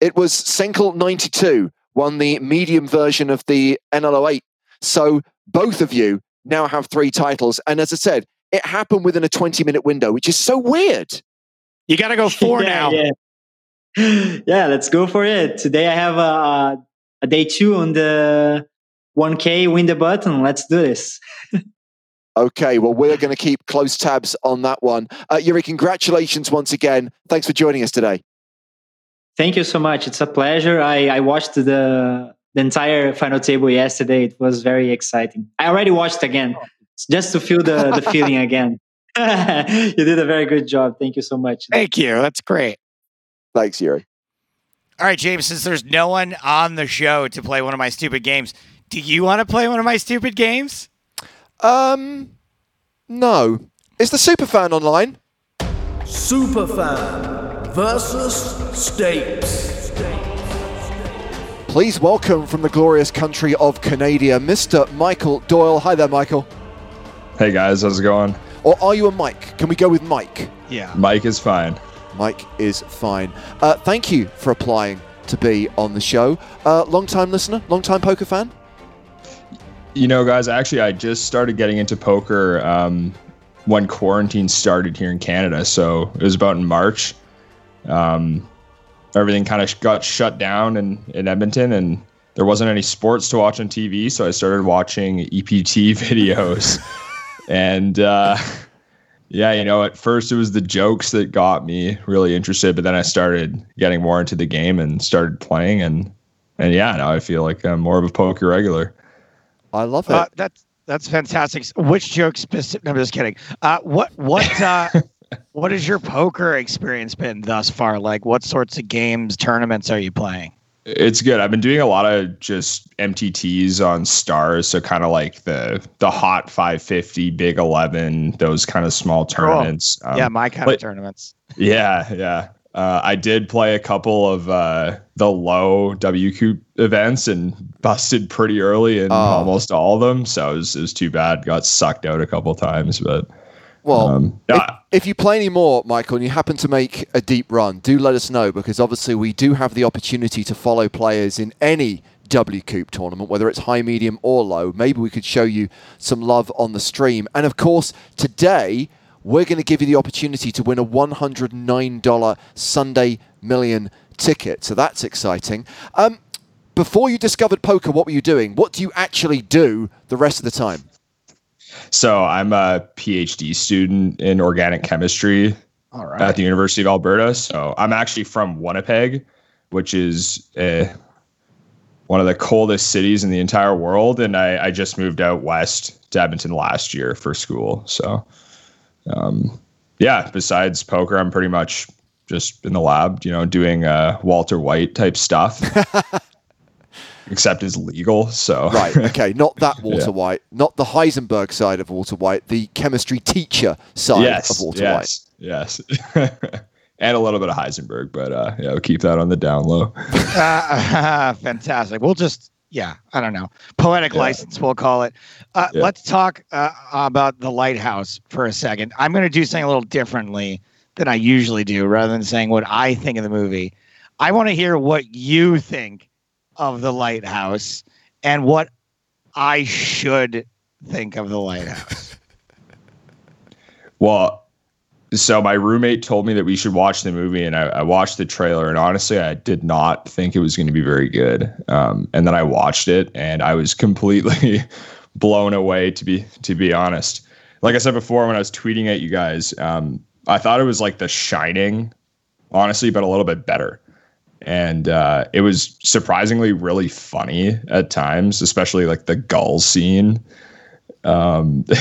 It was Senkel92 won the medium version of the NLO8. So both of you now have three titles. And as I said, it happened within a 20 minute window, which is so weird. You got to go four yeah, now. Yeah. yeah, let's go for it. Today I have a, a day two on the 1K win the button. Let's do this. okay, well, we're going to keep close tabs on that one. Uh, Yuri, congratulations once again. Thanks for joining us today. Thank you so much. It's a pleasure. I, I watched the, the entire final table yesterday. It was very exciting. I already watched again just to feel the, the feeling again. you did a very good job. Thank you so much. Thank you. That's great. Thanks, Yuri. All right, James, since there's no one on the show to play one of my stupid games, do you want to play one of my stupid games? Um, no. Is the superfan online? Superfan versus Stapes. Please welcome from the glorious country of Canada, Mr. Michael Doyle. Hi there, Michael. Hey guys, how's it going? Or are you a Mike? Can we go with Mike? Yeah. Mike is fine. Mike is fine. Uh, thank you for applying to be on the show. Uh, long time listener, long time poker fan. You know, guys, actually, I just started getting into poker um, when quarantine started here in Canada. So it was about in March. Um, everything kind of got shut down in, in Edmonton, and there wasn't any sports to watch on TV. So I started watching EPT videos. And uh, yeah, you know, at first it was the jokes that got me really interested, but then I started getting more into the game and started playing. And, and yeah, now I feel like I'm more of a poker regular. I love it. Uh, that's that's fantastic. Which joke specific? No, I'm just kidding. Uh, what what uh, what has your poker experience been thus far? Like, what sorts of games, tournaments are you playing? It's good. I've been doing a lot of just MTTs on stars, so kind of like the the hot 550, big 11, those kind of small tournaments. Cool. Um, yeah, my kind but, of tournaments. Yeah, yeah. Uh, I did play a couple of uh, the low WCOOP events and busted pretty early in oh. almost all of them. So it was, it was too bad. Got sucked out a couple times, but well, um, yeah. If, you play any more, Michael, and you happen to make a deep run, do let us know because obviously we do have the opportunity to follow players in any WCOOP tournament, whether it's high, medium, or low. Maybe we could show you some love on the stream. And of course, today we're going to give you the opportunity to win a $109 Sunday Million ticket. So that's exciting. Um, before you discovered poker, what were you doing? What do you actually do the rest of the time? So I'm a PhD student in organic chemistry at the University of Alberta. So I'm actually from Winnipeg, which is uh, one of the coldest cities in the entire world. And I, I just moved out west to Edmonton last year for school. So um, yeah, besides poker, I'm pretty much just in the lab, you know, doing uh, Walter White type stuff. Except it's legal, so right. Okay, not that Walter yeah. White, not the Heisenberg side of Walter White, the chemistry teacher side yes, of Walter yes, White. Yes, and a little bit of Heisenberg, but uh, yeah, we'll keep that on the down low. uh, fantastic. We'll just yeah, I don't know, poetic yeah. license, we'll call it. Uh, yeah. Let's talk uh, about the lighthouse for a second. I'm going to do something a little differently than I usually do, rather than saying what I think of the movie. I want to hear what you think of the lighthouse and what I should think of the lighthouse. well, so my roommate told me that we should watch the movie and I, I, watched the trailer and honestly i did not think it was going to be very good. Um, and then i watched it and i was completely blown away to be to be honest. Like i said before when i was tweeting at you guys um, i thought it was like the shining honestly but a little bit better and uh, it was surprisingly really funny at times especially like the gull scene um,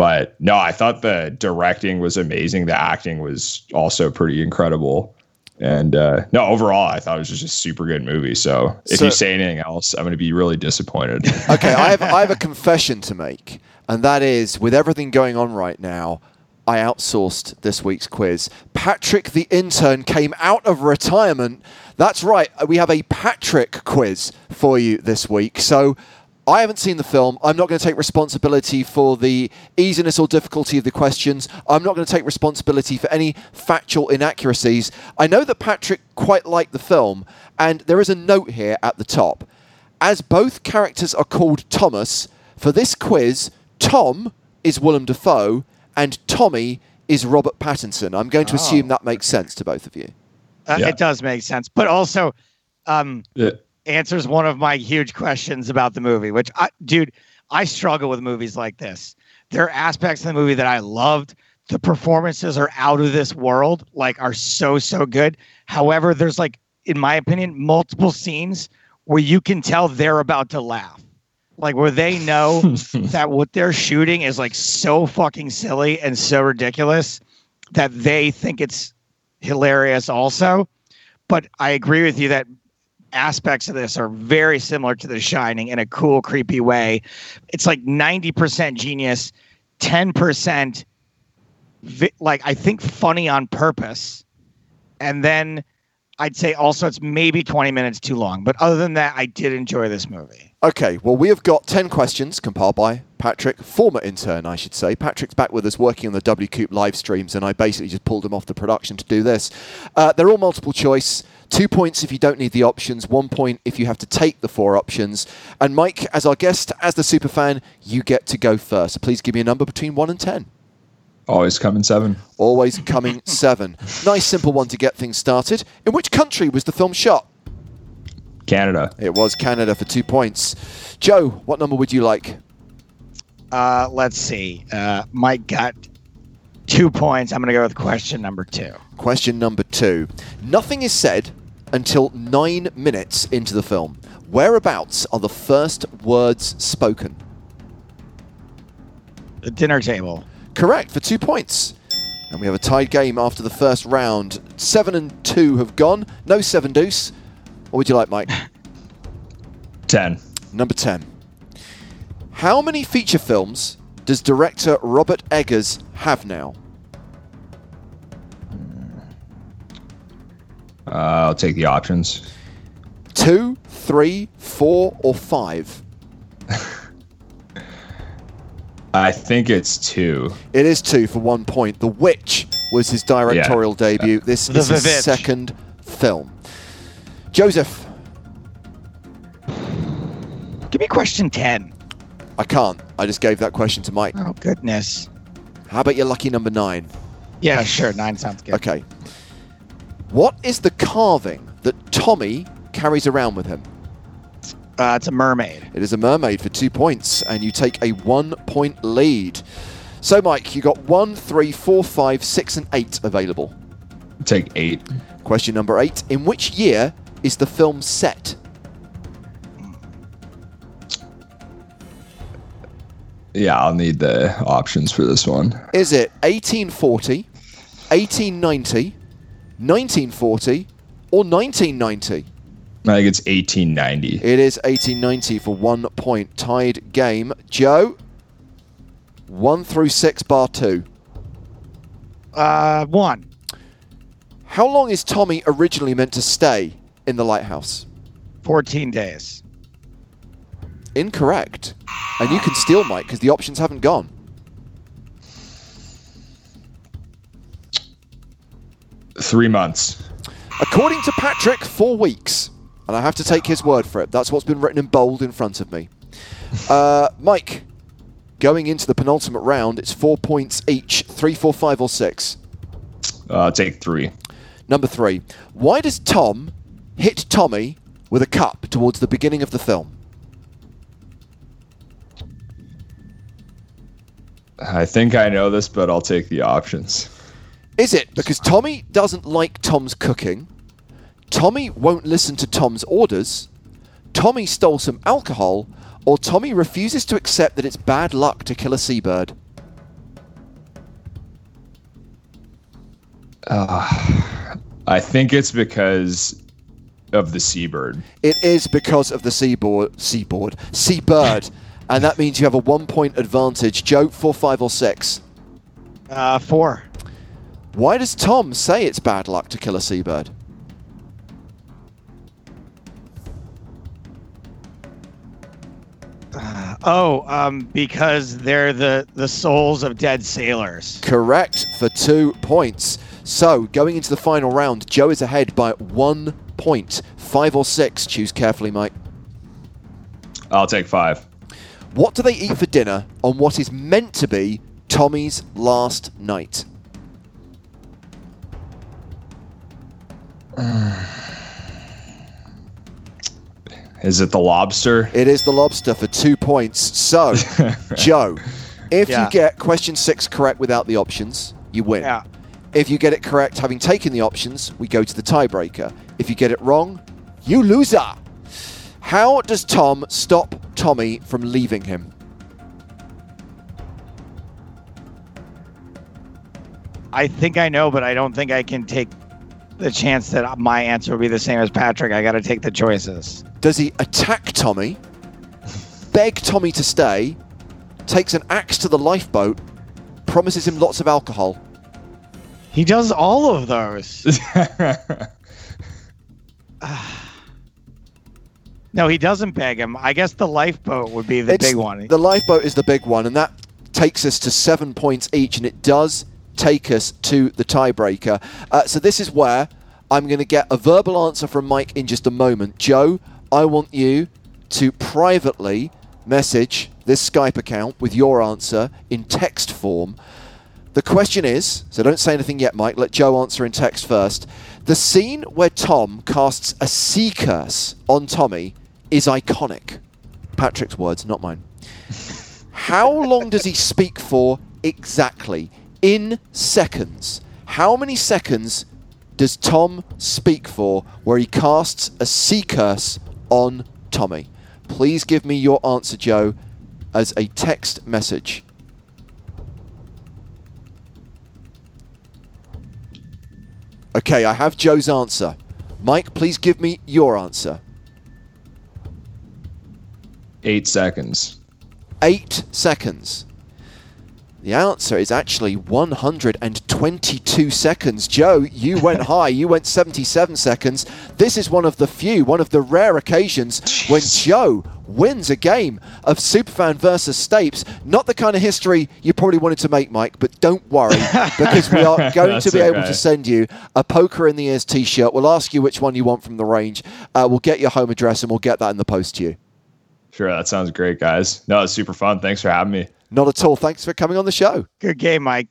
But no, I thought the directing was amazing. The acting was also pretty incredible. And uh, no, overall, I thought it was just a super good movie. So if so, you say anything else, I'm going to be really disappointed. okay, I have I have a confession to make, and that is with everything going on right now, I outsourced this week's quiz. Patrick, the intern, came out of retirement. That's right, we have a Patrick quiz for you this week. So I haven't seen the film. I'm not going to take responsibility for the easiness or difficulty of the questions. I'm not going to take responsibility for any factual inaccuracies. I know that Patrick quite liked the film, and there is a note here at the top. As both characters are called Thomas, for this quiz, Tom is Willem Dafoe and Tommy is Robert Pattinson. I'm going to oh. assume that makes sense to both of you. Uh, yeah. It does make sense, but also, um, yeah answers one of my huge questions about the movie, which I, dude, I struggle with movies like this. There are aspects of the movie that I loved. The performances are out of this world, like are so, so good. However, there's like, in my opinion, multiple scenes where you can tell they're about to laugh. Like where they know that what they're shooting is like so fucking silly and so ridiculous that they think it's hilarious also but I agree with you that aspects of this are very similar to The Shining in a cool, creepy way. It's like 90% genius, 10% vi- like I think funny on purpose. And then I'd say also it's maybe 20 minutes too long. But other than that, I did enjoy this movie. Okay, well, we have got 10 questions compiled by Patrick, former intern, I should say. Patrick's back with us working on the WCOOP live streams, and I basically just pulled him off the production to do this. Uh, they're all multiple choice. Two points if you don't need the options, one point if you have to take the four options. And Mike, as our guest, as the super fan, you get to go first. Please give me a number between 1 and 10. Always coming seven. Always coming seven. Nice, simple one to get things started. In which country was the film shot? Canada. It was Canada for two points. Joe, what number would you like? Uh, let's see. Uh, Mike got two points. I'm going to go with question number two. Question number two. Nothing is said until nine minutes into the film. Whereabouts are the first words spoken? The dinner table. Correct for two points. And we have a tied game after the first round. Seven and two have gone. No seven deuce. What would you like, Mike? 10. Number 10. How many feature films does director Robert Eggers have now? Uh, I'll take the options. Two, three, four, or five? I think it's two. It is two for one point. The Witch was his directorial debut. This The is his Vivitch. second film. Joseph, Give me question 10. I can't. I just gave that question to Mike. Oh, goodness. How about your lucky number nine? Yeah, sure. Nine sounds good. Okay. What is the carving that Tommy carries around with him? Uh, it's a mermaid. It is a mermaid for two points, and you take a one point lead. So, Mike, you got one, three, four, five, six, and eight available. Take eight. Question number eight In which year is the film set? Yeah, I'll need the options for this one. Is it 1840, 1890, 1940, or 1990? I think it's 1890. It is 1890 for one point. Tied game. Joe, one through six, bar two. Uh, one. How long is Tommy originally meant to stay in the lighthouse? 14 days. Incorrect. And you can steal Mike because the options haven't gone. Three months. According to Patrick, four weeks. And I have to take his word for it. That's what's been written in bold in front of me. Uh, Mike, going into the penultimate round, it's four points each three, four, five, or six. Uh, take three. Number three. Why does Tom hit Tommy with a cup towards the beginning of the film? I think I know this, but I'll take the options. Is it because Tommy doesn't like Tom's cooking? Tommy won't listen to Tom's orders? Tommy stole some alcohol? Or Tommy refuses to accept that it's bad luck to kill a seabird? I think it's because of the seabird. It is because of the seaboard, seaboard, seabird, and that means you have a one-point advantage. Joe, four, five, or six. Uh, four. Why does Tom say it's bad luck to kill a seabird? Oh, um, because they're the the souls of dead sailors. Correct for two points. So, going into the final round, Joe is ahead by one point. Five or six. Choose carefully, Mike. I'll take five. What do they eat for dinner on what is meant to be Tommy's last night? Is it the lobster? It is the lobster for two points. So, Joe, if Yeah. you get question six correct without the options, you win. Yeah. If you get it correct having taken the options, we go to the tiebreaker. If you get it wrong, you loser. How does Tom stop Tommy from leaving him? I think I know, but I don't think I can take the chance that my answer will be the same as Patrick. I got to take the choices. Does he attack Tommy, beg Tommy to stay, takes an axe to the lifeboat, promises him lots of alcohol? He does all of those. no, he doesn't beg him. I guess the lifeboat would be the It's- big one. The lifeboat is the big one, and that takes us to seven points each, and it does take us to the tiebreaker. Uh, so this is where I'm going to get a verbal answer from Mike in just a moment. Joe, I want you to privately message this Skype account with your answer in text form. The question is so don't say anything yet, Mike. Let Joe answer in text first. The scene where Tom casts a sea curse on Tommy is iconic. Patrick's words, not mine. How long does he speak for exactly? In seconds. How many seconds does Tom speak for where he casts a sea curse on Tommy? Please give me your answer, Joe, as a text message. Okay, I have Joe's answer. Mike, please give me your answer. Eight seconds. Eight seconds. The answer is actually 122 seconds. Joe, you went high. You went 77 seconds. This is one of the few, one of the rare occasions when Joe wins a game of Superfan versus Stapes. Not the kind of history you probably wanted to make, Mike, but don't worry because we are going to be able to send you a Poker in the Ears t shirt. We'll ask you which one you want from the range. Uh, we'll get your home address and we'll get that in the post to you. Sure, that sounds great, guys. No, it's super fun. Thanks for having me. Not at all. Thanks for coming on the show. Good game, Mike.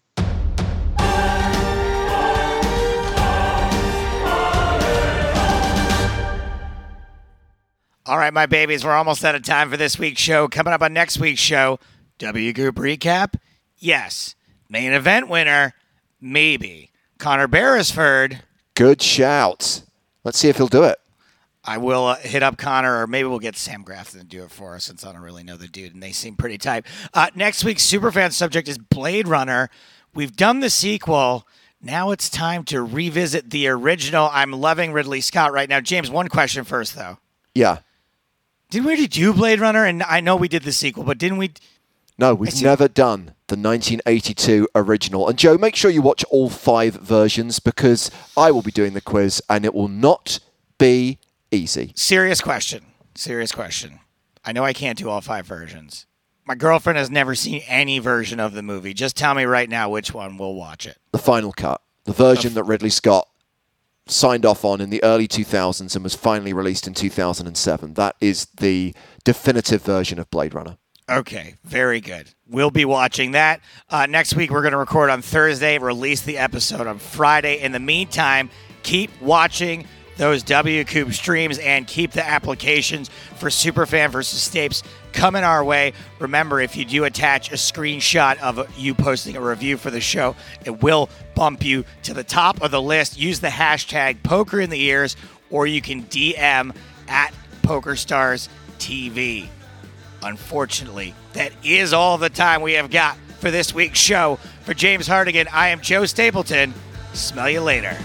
All right, my babies, we're almost out of time for this week's show. Coming up on next week's show, WCOOP recap. Yes. Main event winner, maybe. Connor Beresford. Good shout. Let's see if he'll do it. I will uh, hit up Connor, or maybe we'll get Sam Grafton to do it for us since I don't really know the dude and they seem pretty tight. Uh, next week's superfan subject is Blade Runner. We've done the sequel. Now it's time to revisit the original. I'm loving Ridley Scott right now. James, one question first, though. Yeah. Did we already do Blade Runner? And I know we did the sequel, but didn't we? No, we've never done the 1982 original. And Joe, make sure you watch all five versions because I will be doing the quiz and it will not be easy. Serious question. Serious question. I know I can't do all five versions. My girlfriend has never seen any version of the movie. Just tell me right now which one we'll watch it. The final cut, the version that Ridley Scott signed off on in the early 2000s and was finally released in 2007. That is the definitive version of Blade Runner. Okay, very good. We'll be watching that. Uh, next week, we're going to record on Thursday, release the episode on Friday. In the meantime, keep watching those WCOOP streams and keep the applications for Superfan versus Stapes coming our way. Remember, if you do attach a screenshot of you posting a review for the show, it will bump you to the top of the list. Use the hashtag poker in the ears, or you can DM at PokerStars TV. Unfortunately, that is all the time we have got for this week's show. For James Hartigan, I am Joe Stapleton. Smell you later.